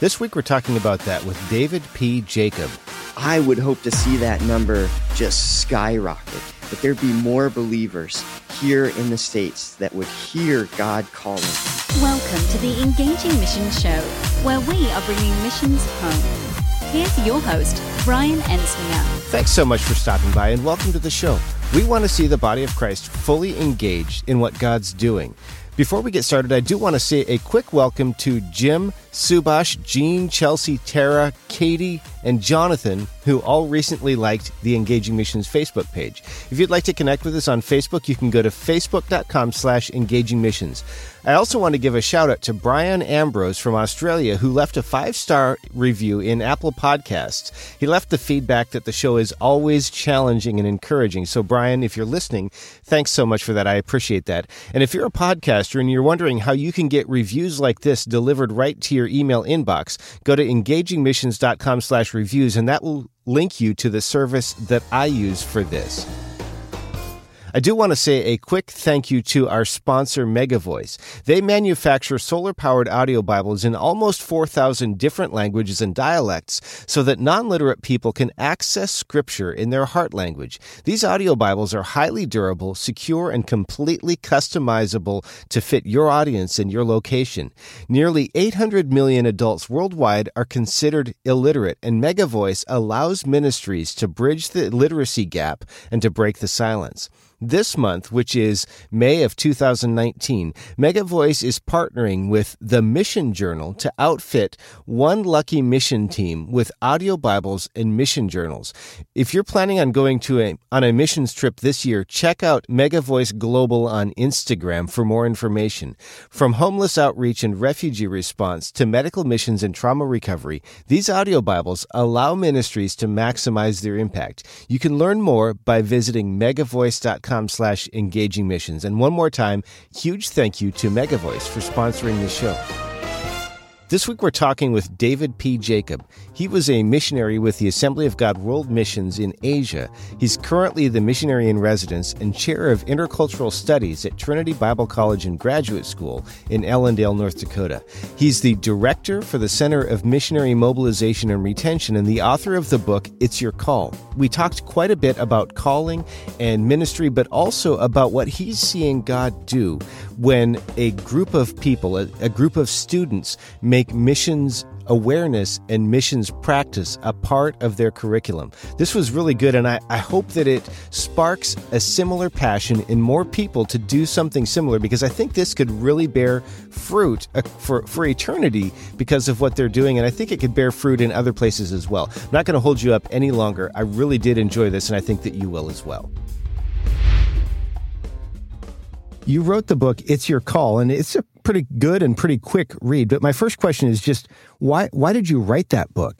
This week we're talking about that with David P. Jacob. I would hope to see that number just skyrocket, that there'd be more believers here in the States that would hear God calling. Welcome to the Engaging Missions Show, where we are bringing missions home. Here's your host, Brian Ensminger. Thanks so much for stopping by and welcome to the show. We want to see the body of Christ fully engaged in what God's doing. Before we get started, I do want to say a quick welcome to Jim, Subash, Jean, Chelsea, Tara, Katie, and Jonathan, who all recently liked the Engaging Missions Facebook page. If you'd like to connect with us on Facebook, you can go to facebook.com slash engaging missions. I also want to give a shout out to Brian Ambrose from Australia, who left a five star review in Apple Podcasts. He left the feedback that the show is always challenging and encouraging. So, Brian, if you're listening, thanks so much for that. I appreciate that. And if you're a podcaster and you're wondering how you can get reviews like this delivered right to your email inbox, go to engagingmissions.com slash reviews, and that will link you to the service that I use for this. I do want to say a quick thank you to our sponsor, MegaVoice. They manufacture solar powered audio Bibles in almost 4,000 different languages and dialects so that non literate people can access Scripture in their heart language. These audio Bibles are highly durable, secure, and completely customizable to fit your audience and your location. Nearly 800 million adults worldwide are considered illiterate, and MegaVoice allows ministries to bridge the literacy gap and to break the silence. This month, which is May of 2019, MegaVoice is partnering with the Mission Journal to outfit one lucky mission team with audio Bibles and mission journals. If you're planning on going to a on a missions trip this year, check out MegaVoice Global on Instagram for more information. From homeless outreach and refugee response to medical missions and trauma recovery, these audio Bibles allow ministries to maximize their impact. You can learn more by visiting megavoice.com slash engaging missions. And one more time, huge thank you to MegaVoice for sponsoring the show. This week we're talking with David P. Jacob. He was a missionary with the Assembly of God World Missions in Asia. He's currently the missionary in residence and chair of intercultural studies at Trinity Bible College and Graduate School in Ellendale, North Dakota. He's the director for the Center of Missionary Mobilization and Retention and the author of the book It's Your Call. We talked quite a bit about calling and ministry, but also about what he's seeing God do when a group of people, a, group of students, make missions awareness and missions practice a part of their curriculum. This was really good, and I, I hope that it sparks a similar passion in more people to do something similar because I think this could really bear fruit uh, for, for eternity because of what they're doing, and I think it could bear fruit in other places as well. I'm not going to hold you up any longer. I really did enjoy this, and I think that you will as well. You wrote the book It's Your Call and it's a pretty good and pretty quick read. But my first question is just why why did you write that book?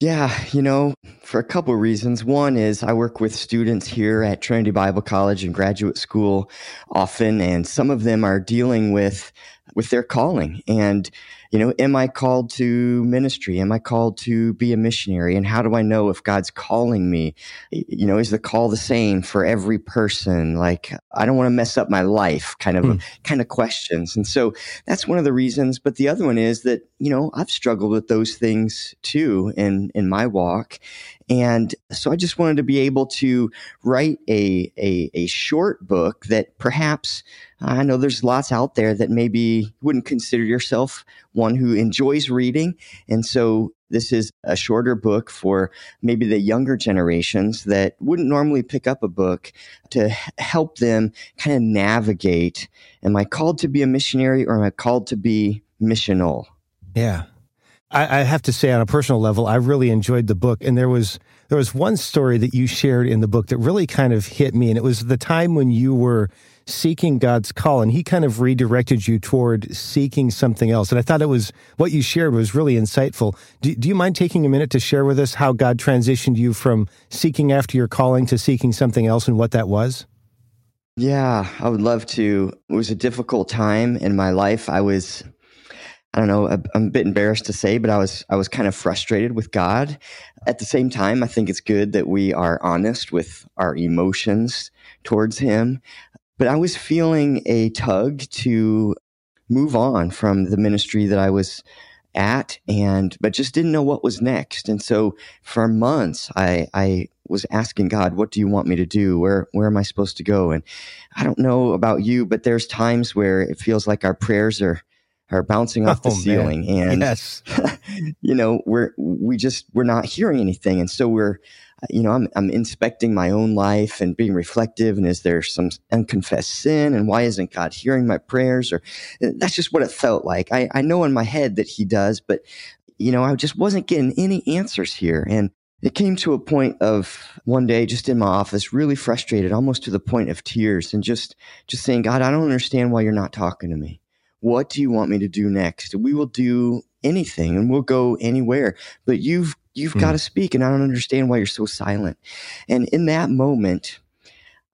Yeah, you know, for a couple of reasons. One is I work with students here at Trinity Bible College and graduate school often, and some of them are dealing with with their calling. And you know, am I called to ministry? Am I called to be a missionary? And how do I know if God's calling me? You know, is the call the same for every person? Like, I don't want to mess up my life kind of, mm. kind of questions. And so that's one of the reasons. But the other one is that, you know, I've struggled with those things too in, in my walk. And so I just wanted to be able to write a, a, a short book that perhaps I know there's lots out there that maybe wouldn't consider yourself one who enjoys reading. And so this is a shorter book for maybe the younger generations that wouldn't normally pick up a book to help them kind of navigate am I called to be a missionary or am I called to be missional? Yeah. I, I have to say, on a personal level, I really enjoyed the book. And there was there was one story that you shared in the book that really kind of hit me. And it was the time when you were seeking God's call, and He kind of redirected you toward seeking something else. And I thought it was what you shared was really insightful. Do, do you mind taking a minute to share with us how God transitioned you from seeking after your calling to seeking something else and what that was? Yeah, I would love to. It was a difficult time in my life. I was I don't know, I'm a bit embarrassed to say, but I was I was kind of frustrated with God. At the same time, I think it's good that we are honest with our emotions towards him. But I was feeling a tug to move on from the ministry that I was at and but just didn't know what was next. And so for months I I was asking God, what do you want me to do? Where where am I supposed to go? And I don't know about you, but there's times where it feels like our prayers are are bouncing off oh, the ceiling man. and yes. you know we're we just we're not hearing anything and so we're you know, I'm, I'm inspecting my own life and being reflective. And is there some unconfessed sin? And why isn't God hearing my prayers? Or eh, that's just what it felt like. I, I know in my head that He does, but, you know, I just wasn't getting any answers here. And it came to a point of one day just in my office, really frustrated, almost to the point of tears, and just, just saying, God, I don't understand why you're not talking to me. What do you want me to do next? We will do anything and we'll go anywhere, but you've You've mm. got to speak, and I don't understand why you're so silent. And in that moment,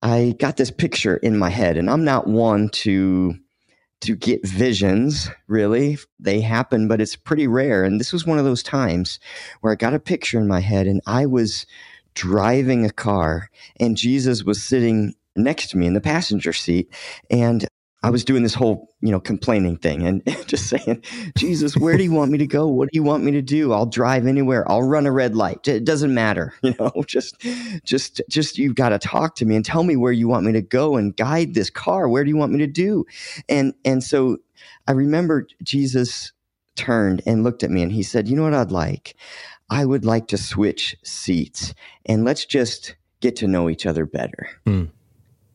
I got this picture in my head, and I'm not one to to get visions really they happen but it's pretty rare and this was one of those times where i got a picture in my head and i was driving a car and jesus was sitting next to me in the passenger seat and I was doing this whole, you know, complaining thing and just saying, Jesus, where do you want me to go? What do you want me to do? I'll drive anywhere. I'll run a red light. It doesn't matter. You know, just, just, just, you've got to talk to me and tell me where you want me to go and guide this car. Where do you want me to do? And, and so I remember Jesus turned and looked at me and he said, you know what I'd like? I would like to switch seats and let's just get to know each other better. Mm.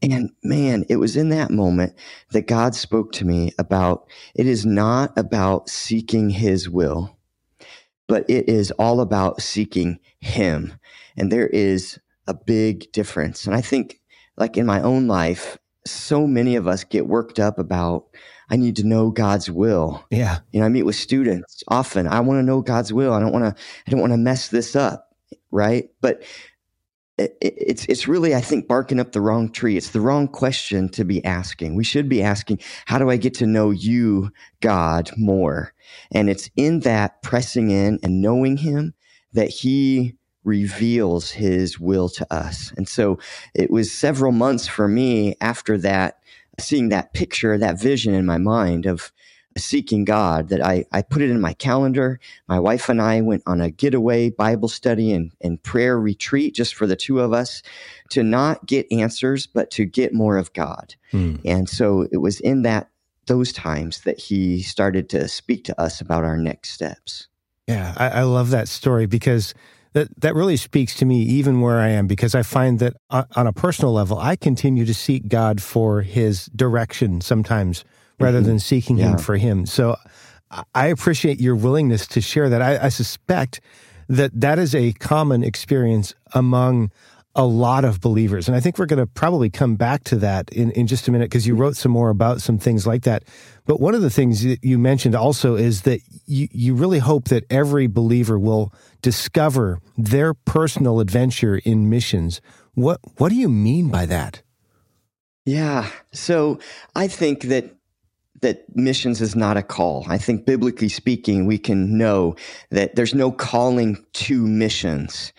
And man, it was in that moment that God spoke to me about it is not about seeking his will, but it is all about seeking him. And there is a big difference. And I think, like in my own life, so many of us get worked up about I need to know God's will. Yeah. You know, I meet with students often. I want to know God's will. I don't want to I don't want to mess this up, right? But it's it's really I think barking up the wrong tree. It's the wrong question to be asking. We should be asking, how do I get to know you, God, more? And it's in that pressing in and knowing him that he reveals his will to us. And so it was several months for me after that seeing that picture, that vision in my mind of seeking God that I, I put it in my calendar. My wife and I went on a getaway Bible study and, and prayer retreat just for the two of us to not get answers, but to get more of God. Hmm. And so it was in that those times that he started to speak to us about our next steps. Yeah, I, I love that story because that that really speaks to me even where I am because I find that on a personal level I continue to seek God for his direction sometimes rather mm-hmm. than seeking yeah. him for him. So I appreciate your willingness to share that. I, I, suspect that that is a common experience among a lot of believers. And I think we're going to probably come back to that in, in just a minute because you wrote some more about some things like that. But one of the things that you mentioned also is that you, you really hope that every believer will discover their personal adventure in missions. What, what do you mean by that? Yeah. So I think that that missions is not a call. I think biblically speaking, we can know that there's no calling to missions.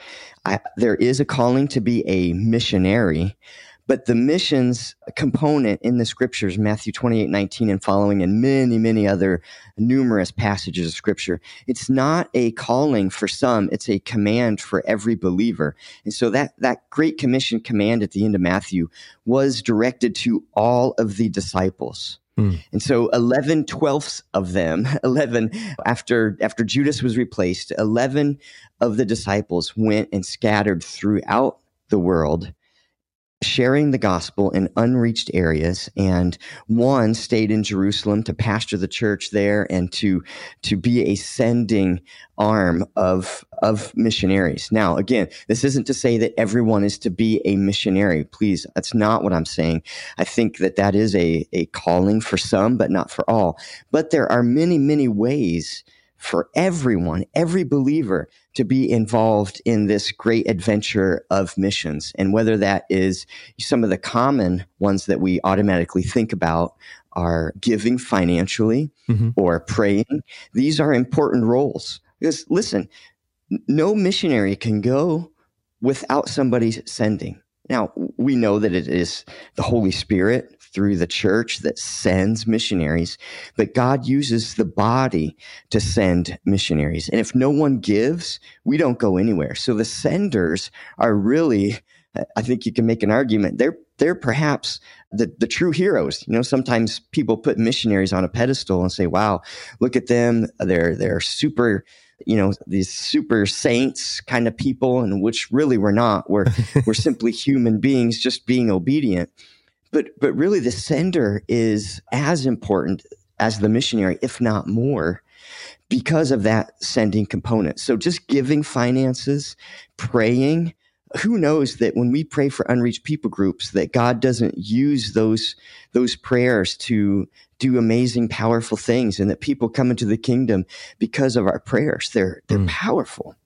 I, there is a calling to be a missionary, but the missions component in the scriptures, Matthew 28, 19 and following, and many, many other numerous passages of scripture, it's not a calling for some, it's a command for every believer. And so that, that Great Commission command at the end of Matthew was directed to all of the disciples. Mm. And so 11 twelfths of them, 11 after after Judas was replaced, 11 of the disciples went and scattered throughout the world sharing the gospel in unreached areas and one stayed in Jerusalem to pastor the church there and to to be a sending arm of of missionaries. Now again, this isn't to say that everyone is to be a missionary. Please, that's not what I'm saying. I think that that is a a calling for some but not for all. But there are many many ways for everyone, every believer to be involved in this great adventure of missions. And whether that is some of the common ones that we automatically think about are giving financially mm-hmm. or praying, these are important roles. Because listen, no missionary can go without somebody sending. Now, we know that it is the Holy Spirit through the church that sends missionaries, but God uses the body to send missionaries. And if no one gives, we don't go anywhere. So the senders are really, I think you can make an argument, they're they're perhaps the, the true heroes. You know, sometimes people put missionaries on a pedestal and say, wow, look at them. They're, they're super, you know, these super saints kind of people, and which really we're not. We're, we're simply human beings just being obedient. But but really the sender is as important as the missionary, if not more, because of that sending component. So just giving finances, praying, who knows that when we pray for unreached people groups that God doesn't use those those prayers to do amazing powerful things and that people come into the kingdom because of our prayers. They're they're mm. powerful.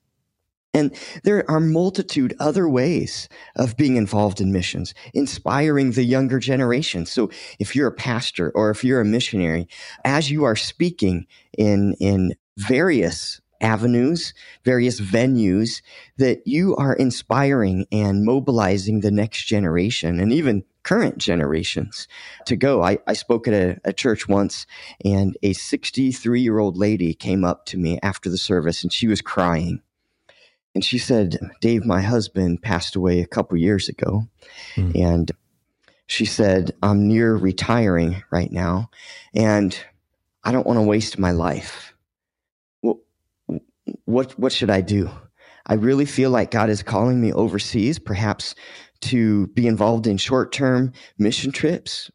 And there are multitude other ways of being involved in missions, inspiring the younger generation. So if you're a pastor or if you're a missionary, as you are speaking in, in various avenues, various venues, that you are inspiring and mobilizing the next generation and even current generations to go. I, I spoke at a, a church once and a 63 year old lady came up to me after the service and she was crying and she said, Dave, my husband passed away a couple years ago. Mm. And she said, I'm near retiring right now and I don't want to waste my life. What, what, what should I do? I really feel like God is calling me overseas, perhaps to be involved in short term mission trips.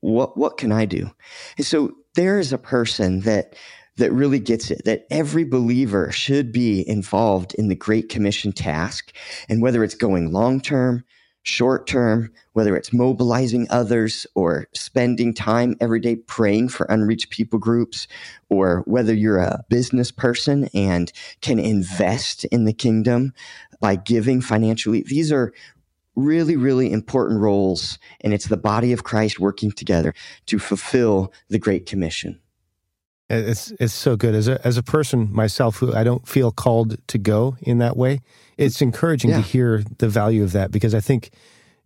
What, what can I do? And so there is a person that that really gets it that every believer should be involved in the Great Commission task. And whether it's going long term, short term, whether it's mobilizing others or spending time every day praying for unreached people groups, or whether you're a business person and can invest in the kingdom by giving financially, these are really, really important roles. And it's the body of Christ working together to fulfill the Great Commission. It's it's so good as a as a person myself who I don't feel called to go in that way. It's encouraging yeah. to hear the value of that because I think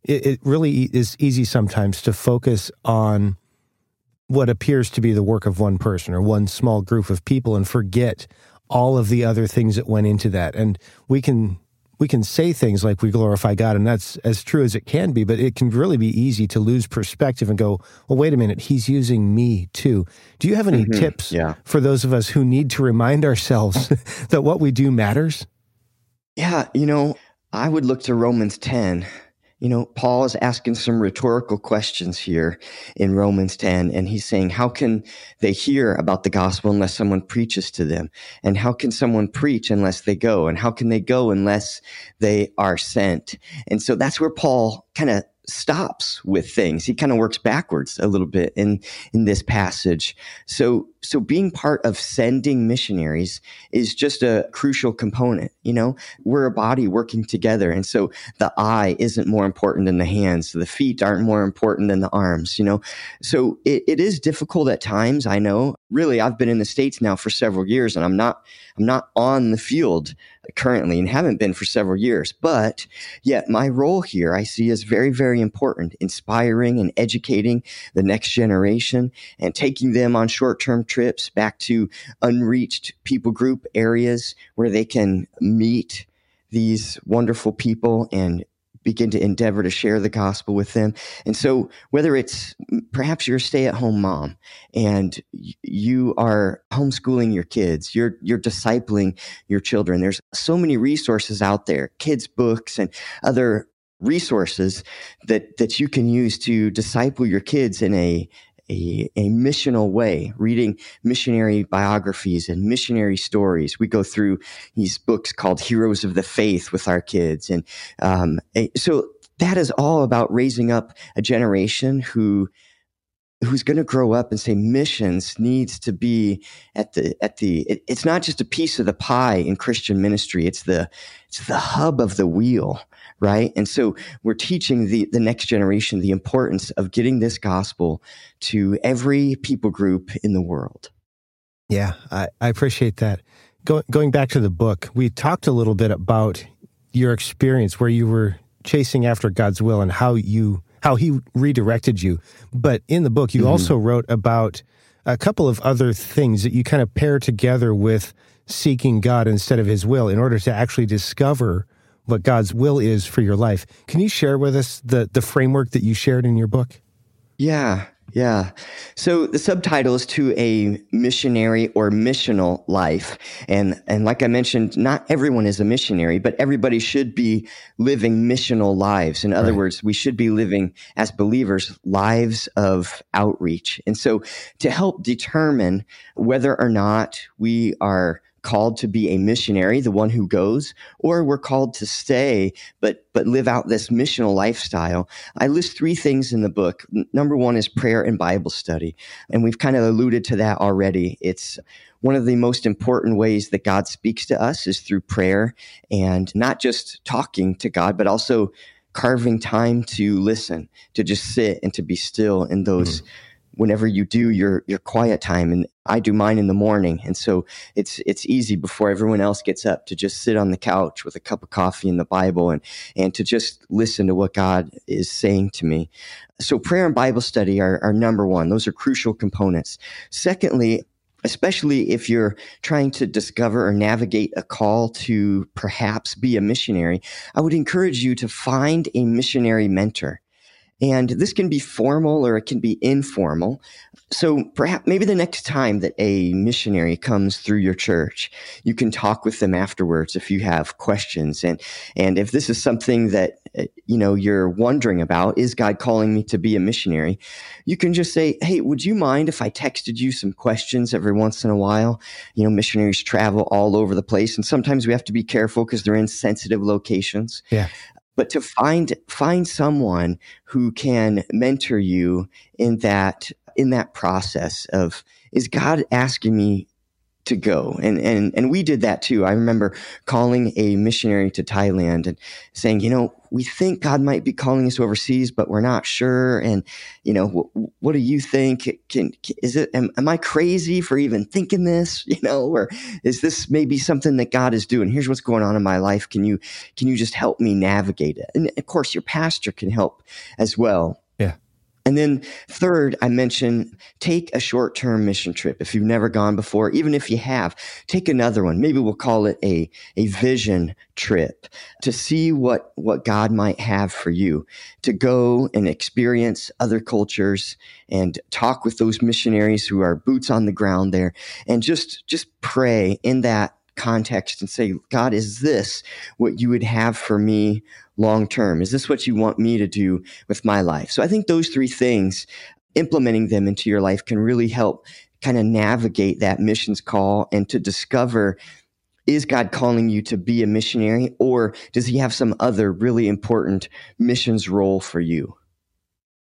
it, it really is easy sometimes to focus on what appears to be the work of one person or one small group of people and forget all of the other things that went into that. And we can we can say things like we glorify God, and that's as true as it can be, but it can really be easy to lose perspective and go, well, wait a minute, he's using me too. Do you have any mm-hmm. tips yeah. for those of us who need to remind ourselves that what we do matters? Yeah, you know, I would look to Romans 10 you know, Paul is asking some rhetorical questions here in Romans 10, and he's saying, How can they hear about the gospel unless someone preaches to them? And how can someone preach unless they go? And how can they go unless they are sent? And so that's where Paul kind of stops with things. He kind of works backwards a little bit in in this passage. So so being part of sending missionaries is just a crucial component, you know? We're a body working together and so the eye isn't more important than the hands, the feet aren't more important than the arms, you know? So it, it is difficult at times, I know. Really, I've been in the states now for several years and I'm not I'm not on the field currently and haven't been for several years. But yet, my role here I see as very, very important, inspiring and educating the next generation and taking them on short term trips back to unreached people group areas where they can meet these wonderful people and begin to endeavor to share the gospel with them. And so, whether it's perhaps you're a stay at home mom and you are homeschooling your kids, you're, you're discipling your children, there's so many resources out there, kids' books and other resources that, that you can use to disciple your kids in a, a, a, missional way, reading missionary biographies and missionary stories. We go through these books called Heroes of the Faith with our kids. And um, so that is all about raising up a generation who who's going to grow up and say missions needs to be at the at the it, it's not just a piece of the pie in christian ministry it's the it's the hub of the wheel right? And so we're teaching the, the next generation the importance of getting this gospel to every people group in the world. Yeah, I, I appreciate that. Go, going back to the book, we talked a little bit about your experience where you were chasing after God's will and how you how he redirected you. But in the book, you mm-hmm. also wrote about a couple of other things that you kind of pair together with seeking God instead of his will in order to actually discover what God's will is for your life. Can you share with us the, the framework that you shared in your book? Yeah, yeah. So the subtitle is to a missionary or missional life. And, and like I mentioned, not everyone is a missionary, but everybody should be living missional lives. In other right. words, we should be living as believers lives of outreach. And so to help determine whether or not we are called to be a missionary, the one who goes, or we're called to stay, but, but live out this missional lifestyle. I list three things in the book. Number one is prayer and Bible study. And we've kind of alluded to that already. It's one of the most important ways that God speaks to us is through prayer and not just talking to God, but also carving time to listen, to just sit and to be still in those. Mm-hmm whenever you do your your quiet time and I do mine in the morning and so it's it's easy before everyone else gets up to just sit on the couch with a cup of coffee and the Bible and and to just listen to what God is saying to me. So prayer and Bible study are, are number one. Those are crucial components. Secondly, especially if you're trying to discover or navigate a call to perhaps be a missionary, I would encourage you to find a missionary mentor. And this can be formal or it can be informal. So perhaps maybe the next time that a missionary comes through your church, you can talk with them afterwards if you have questions. And, and if this is something that, uh, you know, you're wondering about, is God calling me to be a missionary? You can just say, Hey, would you mind if I texted you some questions every once in a while? You know, missionaries travel all over the place and sometimes we have to be careful because they're in sensitive locations. Yeah but to find find someone who can mentor you in that in that process of is God asking me to go. And, and, and we did that too. I remember calling a missionary to Thailand and saying, you know, we think God might be calling us overseas, but we're not sure. And, you know, what, what do you think? Can, is it, am, am I crazy for even thinking this, you know, or is this maybe something that God is doing? Here's what's going on in my life. Can you, can you just help me navigate it? And of course, your pastor can help as well. And then third, I mentioned take a short term mission trip. If you've never gone before, even if you have, take another one. Maybe we'll call it a, a vision trip to see what, what God might have for you to go and experience other cultures and talk with those missionaries who are boots on the ground there and just, just pray in that context and say, God, is this what you would have for me long term? Is this what you want me to do with my life? So I think those three things, implementing them into your life can really help kind of navigate that missions call and to discover is God calling you to be a missionary or does he have some other really important missions role for you?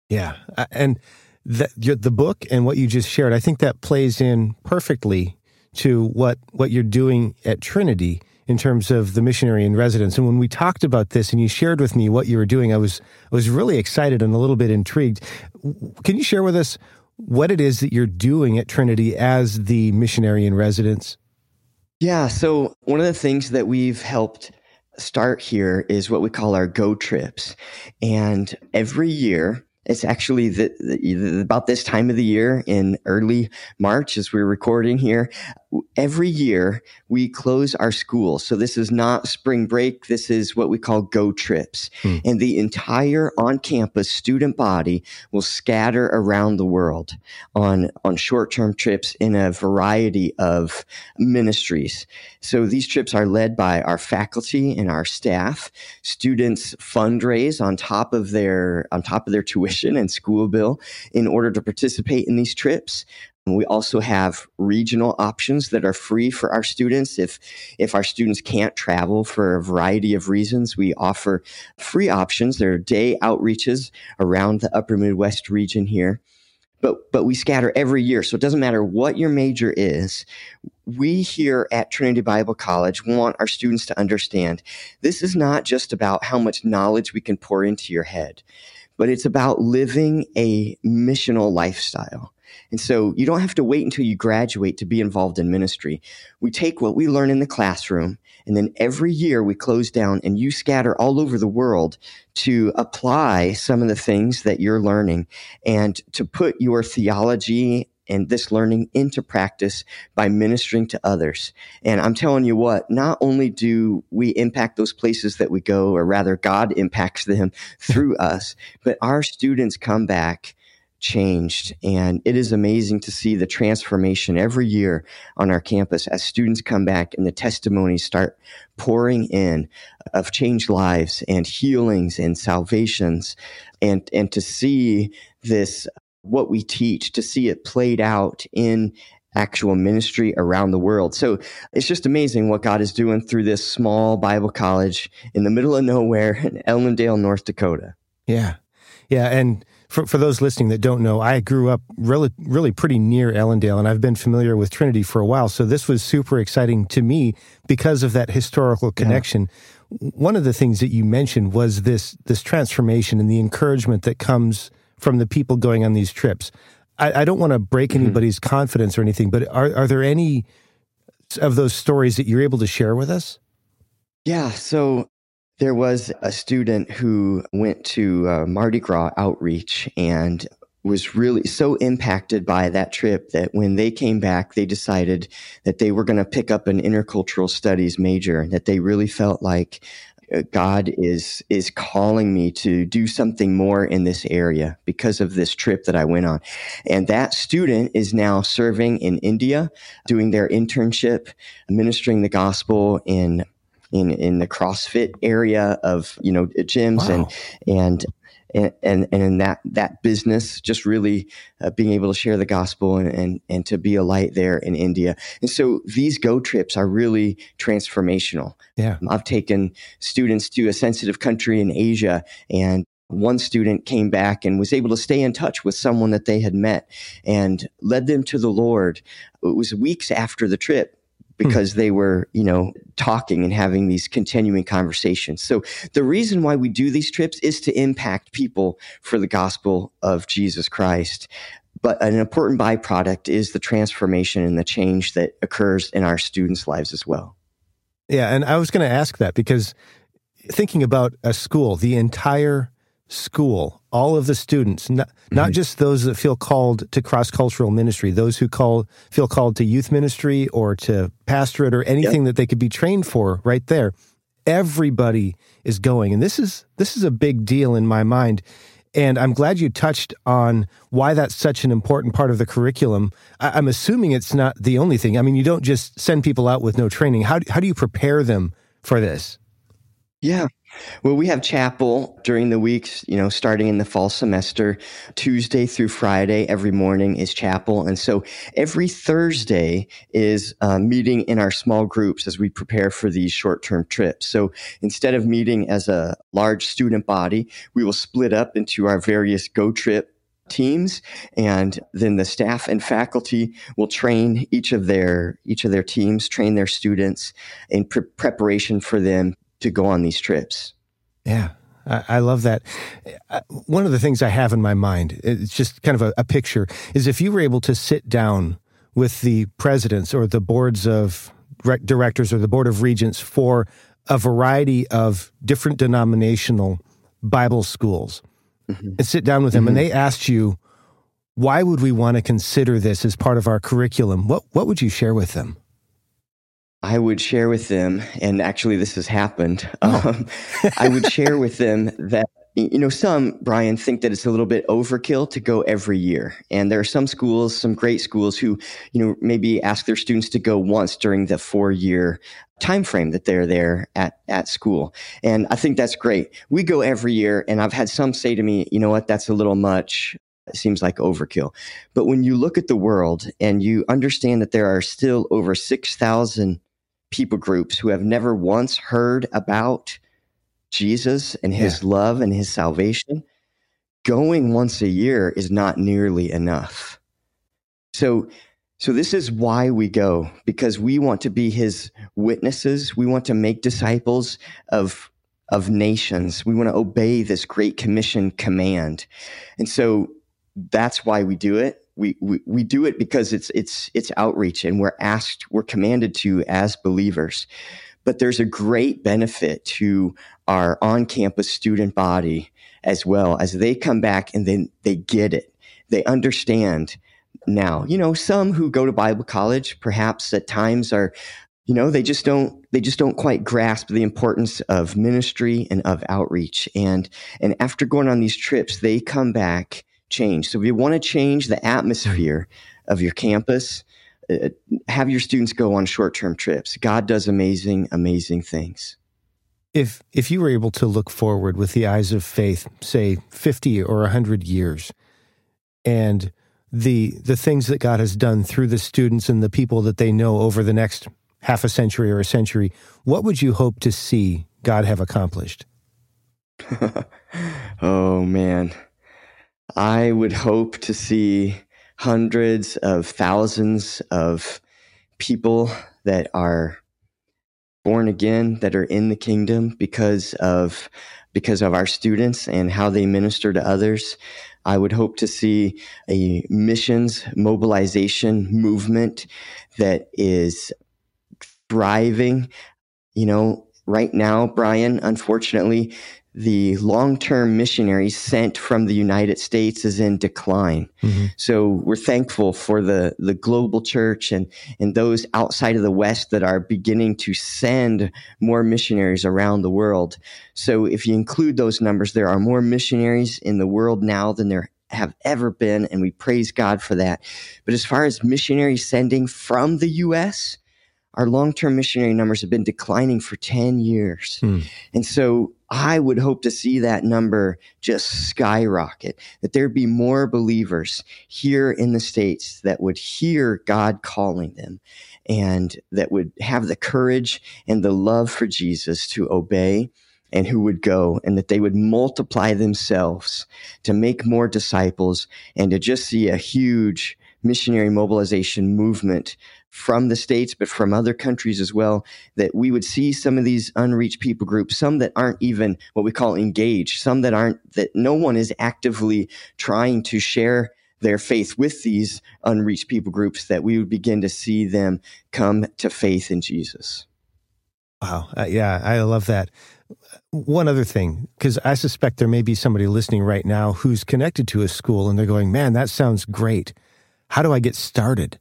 Yeah. Uh, and the, the book and what you just shared, I think that plays in perfectly to what what you're doing at Trinity in terms of the missionary in residence. And when we talked about this and you shared with me what you were doing, I was I was really excited and a little bit intrigued. Can you share with us what it is that you're doing at Trinity as the missionary in residence? Yeah, so one of the things that we've helped start here is what we call our go trips. And every year It's actually the, the, about this time of the year in early March as we're recording here. Every year we close our schools. So this is not spring break. This is what we call go trips. Hmm. And the entire on campus student body will scatter around the world on, on short term trips in a variety of ministries. So these trips are led by our faculty and our staff. Students fundraise on top of their, on top of their tuition and school bill in order to participate in these trips. We also have regional options that are free for our students. If, if our students can't travel for a variety of reasons, we offer free options. There are day outreaches around the upper Midwest region here. But, but we scatter every year. So it doesn't matter what your major is. We here at Trinity Bible College want our students to understand this is not just about how much knowledge we can pour into your head, but it's about living a missional lifestyle. And so you don't have to wait until you graduate to be involved in ministry. We take what we learn in the classroom, and then every year we close down and you scatter all over the world to apply some of the things that you're learning and to put your theology and this learning into practice by ministering to others. And I'm telling you what, not only do we impact those places that we go, or rather God impacts them through us, but our students come back changed. And it is amazing to see the transformation every year on our campus as students come back and the testimonies start pouring in of changed lives and healings and salvations. And, and to see this, what we teach, to see it played out in actual ministry around the world. So it's just amazing what God is doing through this small Bible college in the middle of nowhere in Ellendale, North Dakota. Yeah. Yeah. And for, for those listening that don't know, I grew up really, really pretty near Ellendale, and I've been familiar with Trinity for a while. So this was super exciting to me because of that historical connection. Yeah. One of the things that you mentioned was this this transformation and the encouragement that comes from the people going on these trips. I, I don't want to break mm-hmm. anybody's confidence or anything, but are are there any of those stories that you're able to share with us? Yeah. So there was a student who went to uh, Mardi Gras outreach and was really so impacted by that trip that when they came back, they decided that they were going to pick up an intercultural studies major, and that they really felt like Uh, God is is calling me to do something more in this area because of this trip that I went on. And that student is now serving in India, doing their internship, ministering the gospel in in in the CrossFit area of you know gyms wow. and and and, and, and in that, that business, just really uh, being able to share the gospel and, and, and to be a light there in India. And so these go trips are really transformational. Yeah. I've taken students to a sensitive country in Asia and one student came back and was able to stay in touch with someone that they had met and led them to the Lord. It was weeks after the trip. Hmm. because they were, you know, talking and having these continuing conversations. So the reason why we do these trips is to impact people for the gospel of Jesus Christ. But an important byproduct is the transformation and the change that occurs in our students' lives as well. Yeah, and I was going to ask that because thinking about a school, the entire school, all of the students, not, mm-hmm. not just those that feel called to cross cultural ministry, those who call feel called to youth ministry or to pastorate or anything yep. that they could be trained for right there. Everybody is going. And this is this is a big deal in my mind. And I'm glad you touched on why that's such an important part of the curriculum. I, am assuming it's not the only thing. I mean, you don't just send people out with no training. How, how do you prepare them for this? Yeah. Well, we have chapel during the weeks, you know, starting in the fall semester. Tuesday through Friday, every morning is chapel. And so every Thursday is uh, meeting in our small groups as we prepare for these short term trips. So instead of meeting as a large student body, we will split up into our various go trip teams and then the staff and faculty will train each of their each of their teams train their students in pre- preparation for them to go on these trips. Yeah. I, love that. Uh, one of the things I have in my mind, it's just kind of a, a picture, is if you were able to sit down with the presidents or the boards of directors or the board of regents for a variety of different denominational Bible schools mm-hmm. and sit down with them mm-hmm. and they asked you, why would we want to consider this as part of our curriculum? What, what would you share with them? I would share with them, and actually, this has happened. Oh. Um, I would share with them that you know, some, Brian, think that it's a little bit overkill to go every year. And there are some schools, some great schools who, you know, maybe ask their students to go once during the four year time frame that they're there at, at school. And I think that's great. We go every year, and I've had some say to me, you know what, that's a little much. It seems like overkill. But when you look at the world and you understand that there are still over 6,000 people groups who have never once heard about Jesus and his yeah. love and his salvation, going once a year is not nearly enough. So, so this is why we go because we want to be his witnesses. We want to make disciples of of nations. We want to obey this great commission command. And so that's why we do it. We, we, do it because it's, it's, it's outreach and we're asked, we're commanded to as believers. But there's a great benefit to our on campus student body as well as they come back and then they get it. They understand now. You know, some who go to Bible college perhaps at times are you know they just don't they just don't quite grasp the importance of ministry and of outreach and and after going on these trips they come back changed so if you want to change the atmosphere of your campus uh, have your students go on short-term trips god does amazing amazing things if if you were able to look forward with the eyes of faith, say 50 or 100 years, and the the things that God has done through the students and the people that they know over the next half a century or a century, what would you hope to see God have accomplished? oh man. I would hope to see hundreds of thousands of people that are born again that are in the kingdom because of because of our students and how they minister to others. I would hope to see a missions mobilization movement that is thriving. You know, right now, Brian, unfortunately, the long-term missionaries sent from the United States is in decline. Mm-hmm. So we're thankful for the, the global church and, and those outside of the West that are beginning to send more missionaries around the world. So if you include those numbers, there are more missionaries in the world now than there have ever been, and we praise God for that. But as far as missionaries sending from the U.S., our long term missionary numbers have been declining for 10 years. Hmm. And so I would hope to see that number just skyrocket, that there'd be more believers here in the States that would hear God calling them and that would have the courage and the love for Jesus to obey and who would go and that they would multiply themselves to make more disciples and to just see a huge missionary mobilization movement from the States, but from other countries as well, that we would see some of these unreached people groups, some that aren't even what we call engaged, some that aren't, that no one is actively trying to share their faith with these unreached people groups, that we would begin to see them come to faith in Jesus. Wow. Uh, yeah, I love that. One other thing, because I suspect there may be somebody listening right now who's connected to a school and they're going, man, that sounds great. How do I get started?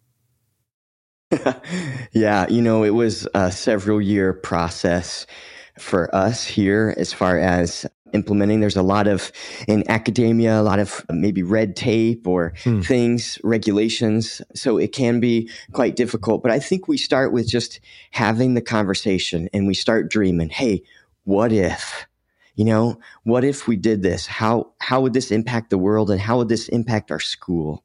yeah, you know, it was a several year process for us here as far as implementing. There's a lot of, in academia, a lot of maybe red tape or hmm. things, regulations. So it can be quite difficult. But I think we start with just having the conversation and we start dreaming, hey, what if? You know what if we did this? How how would this impact the world and how would this impact our school?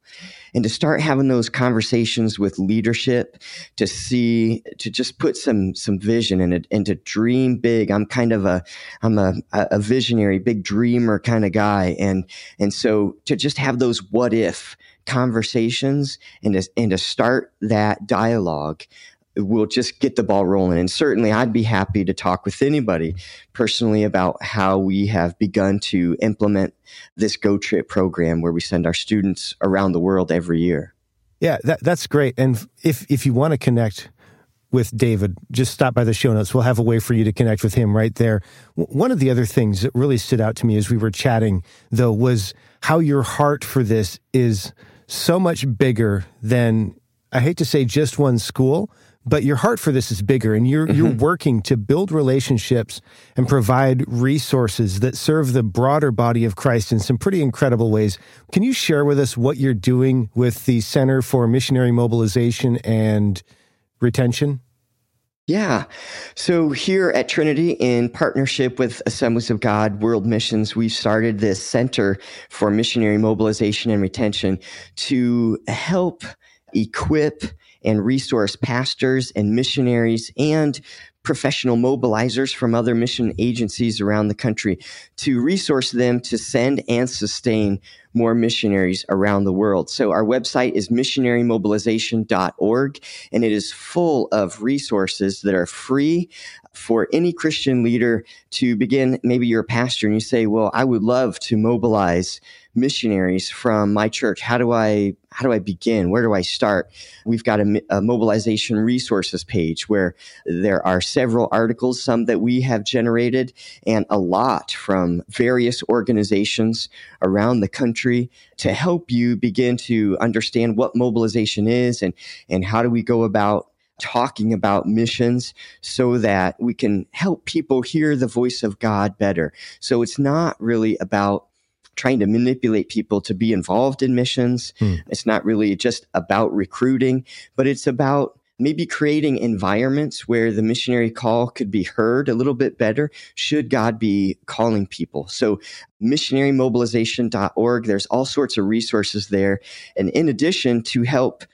And to start having those conversations with leadership to see to just put some some vision in it and to dream big. I'm kind of a i'm a, a visionary big dreamer kind of guy. And and so to just have those what if conversations and to, and to start that dialogue we'll just get the ball rolling. And certainly, I'd be happy to talk with anybody personally about how we have begun to implement this Go Trip program where we send our students around the world every year. Yeah, that, that's great. And if if you want to connect with David, just stop by the show notes. We'll have a way for you to connect with him right there. One of the other things that really stood out to me as we were chatting, though, was how your heart for this is so much bigger than, I hate to say just one school, but your heart for this is bigger and you're mm-hmm. you're working to build relationships and provide resources that serve the broader body of Christ in some pretty incredible ways. Can you share with us what you're doing with the Center for Missionary Mobilization and Retention? Yeah. So here at Trinity, in partnership with Assemblies of God World Missions, we've started this Center for Missionary Mobilization and Retention to help equip and resource pastors and missionaries and professional mobilizers from other mission agencies around the country to resource them to send and sustain more missionaries around the world. So our website is missionarymobilization.org and it is full of resources that are free for any Christian leader to begin. Maybe you're a pastor and you say, well, I would love to mobilize missionaries from my church. How do I how do I begin? Where do I start? We've got a, a, mobilization resources page where there are several articles, some that we have generated, and a lot from various organizations around the country to help you begin to understand what mobilization is and and how do we go about talking about missions so that we can help people hear the voice of God better. So it's not really about trying to manipulate people to be involved in missions. Hmm. It's not really just about recruiting, but it's about maybe creating environments where the missionary call could be heard a little bit better should God be calling people. So missionarymobilization.org, there's all sorts of resources there. And in addition to help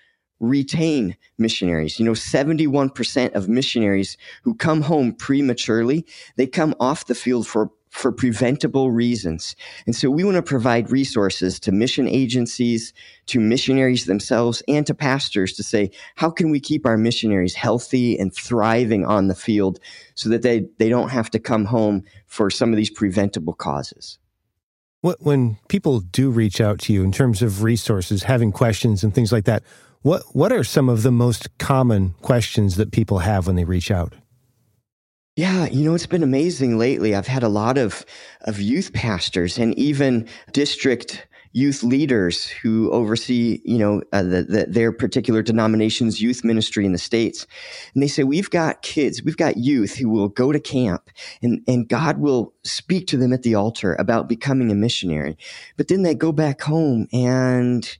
retain missionaries. You know, 71% of missionaries who come home prematurely, they come off the field for for preventable reasons. And so we want to provide resources to mission agencies, to missionaries themselves, and to pastors to say, how can we keep our missionaries healthy and thriving on the field so that they, they don't have to come home for some of these preventable causes? When people do reach out to you in terms of resources, having questions and things like that, what, what are some of the most common questions that people have when they reach out? Yeah, you know, it's been amazing lately. I've had a lot of, of youth pastors and even district youth leaders who oversee, you know, uh, the, the, their particular denomination's youth ministry in the States. And they say, we've got kids, we've got youth who will go to camp and, and God will speak to them at the altar about becoming a missionary. But then they go back home and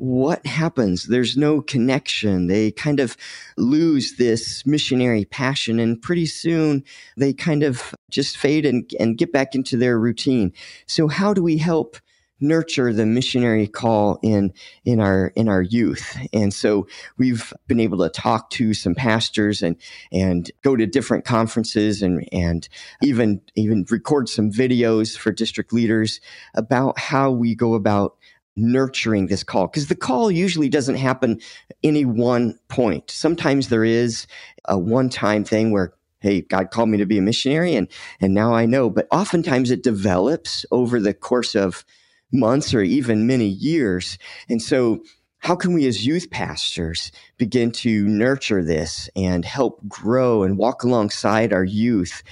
what happens? There's no connection. They kind of lose this missionary passion, and pretty soon they kind of just fade and, and get back into their routine. So, how do we help? nurture the missionary call in in our in our youth and so we've been able to talk to some pastors and and go to different conferences and and even even record some videos for district leaders about how we go about nurturing this call because the call usually doesn't happen any one point. Sometimes there is a one time thing where hey god called me to be a missionary and and now i know but oftentimes it develops over the course of months or even many years and so how can we as youth pastors begin to nurture this and help grow and walk alongside our youth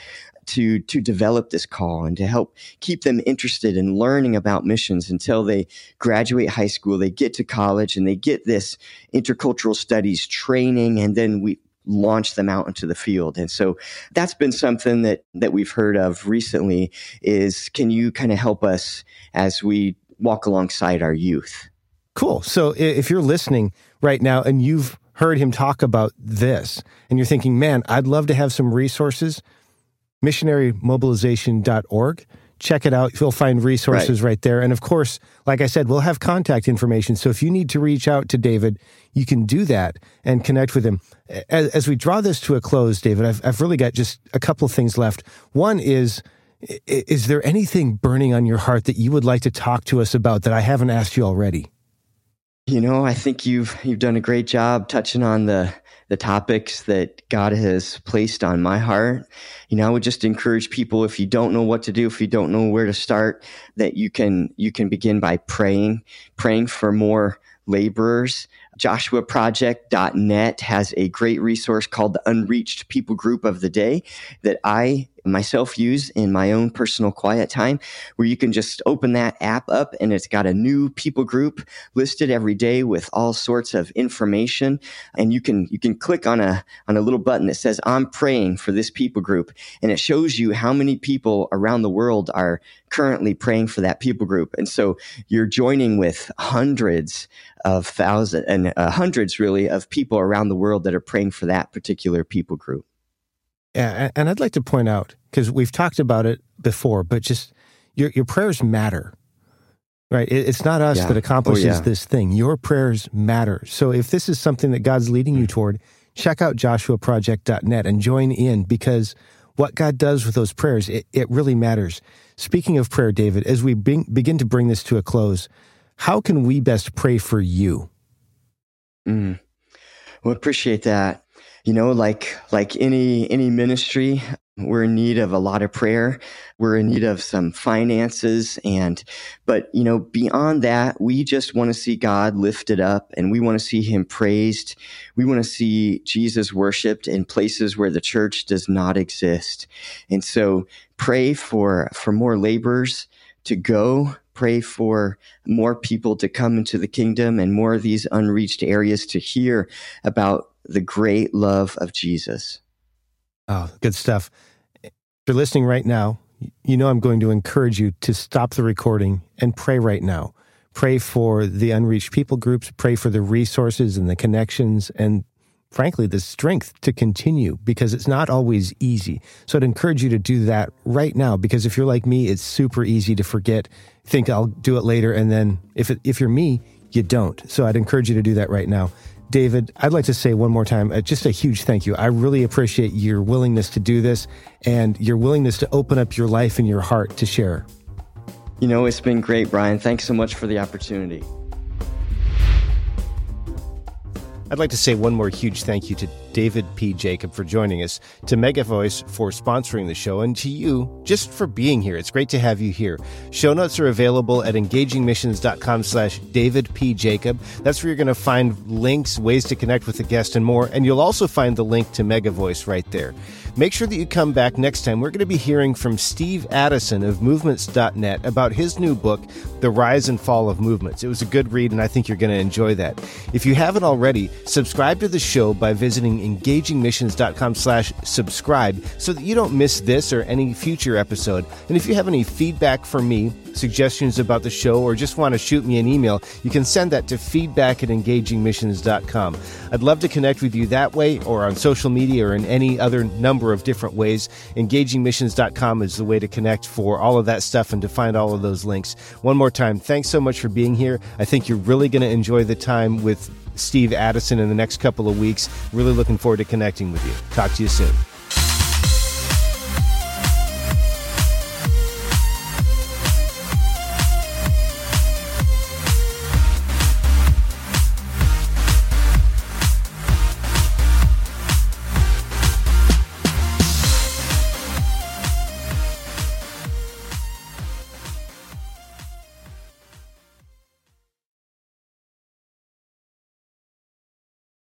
to to develop this call and to help keep them interested in learning about missions until they graduate high school, they get to college, and they get this intercultural studies training, and then we launch them out into the field. And so that's been something that that we've heard of recently is can you kind of help us as we walk alongside our youth? Cool. So if you're listening right now and you've heard him talk about this and you're thinking, "Man, I'd love to have some resources missionarymobilization.org. Check it out. You'll find resources right. right. there. And of course, like I said, we'll have contact information. So if you need to reach out to David, you can do that and connect with him. As, as we draw this to a close, David, I've, I've really got just a couple of things left. One is, is there anything burning on your heart that you would like to talk to us about that I haven't asked you already? You know, I think you've you've done a great job touching on the the topics that God has placed on my heart. You know, I would just encourage people if you don't know what to do, if you don't know where to start, that you can you can begin by praying, praying for more laborers. JoshuaProject.net has a great resource called the Unreached People Group of the Day that I myself use in my own personal quiet time where you can just open that app up and it's got a new people group listed every day with all sorts of information. And you can you can click on a on a little button that says I'm praying for this people group. And it shows you how many people around the world are currently praying for that people group. And so you're joining with hundreds of thousands and uh, hundreds really of people around the world that are praying for that particular people group yeah, and I'd like to point out because we've talked about it before, but just your your prayers matter, right? it's not us yeah. that accomplishes oh, yeah. this thing. Your prayers matter. So if this is something that God's leading you toward, check out JoshuaProject.net and join in because what God does with those prayers, it, it really matters. Speaking of prayer, David, as we bring, begin to bring this to a close, how can we best pray for you? Mm. Well, appreciate that you know like like any any ministry we're in need of a lot of prayer. We're in need of some finances and but you know beyond that we just want to see god lifted up and we want to see him praised. We want to see jesus worshiped in places where the church does not exist. And so pray for for more laborers to go. Pray for more people to come into the kingdom and more of these unreached areas to hear about the great love of Jesus. Oh, good stuff. If you're listening right now, you know I'm going to encourage you to stop the recording and pray right now. Pray for the unreached people groups, pray for the resources and the connections and frankly the strength to continue because it's not always easy. So I'd encourage you to do that right now because if you're like me, it's super easy to forget, think I'll do it later and then if it, if you're me, you don't. So I'd encourage you to do that right now. David, I'd like to say one more time, uh, just a huge thank you. I really appreciate your willingness to do this and your willingness to open up your life and your heart to share. You know, it's been great, Brian. Thanks so much for the opportunity. I'd like to say one more huge thank you to David P. Jacob for joining us, to MegaVoice for sponsoring the show, and to you just for being here. It's great to have you here. Show notes are available at engagingmissions.com slash David P. Jacob. That's where you're going to find links, ways to connect with the guest, and more. And you'll also find the link to MegaVoice right there. Make sure that you come back next time. We're going to be hearing from Steve Addison of Movements.net about his new book, The Rise and Fall of Movements. It was a good read, and I think you're going to enjoy that. If you haven't already, subscribe to the show by visiting engagingmissions.com slash subscribe so that you don't miss this or any future episode. And if you have any feedback for me, suggestions about the show, or just want to shoot me an email, you can send that to feedback at engagingmissions.com. I'd love to connect with you that way or on social media or in any other number of different ways. Engagingmissions.com is the way to connect for all of that stuff and to find all of those links. One more time, thanks so much for being here. I think you're really going to enjoy the time with Steve Addison in the next couple of weeks. Really looking forward to connecting with you. Talk to you soon.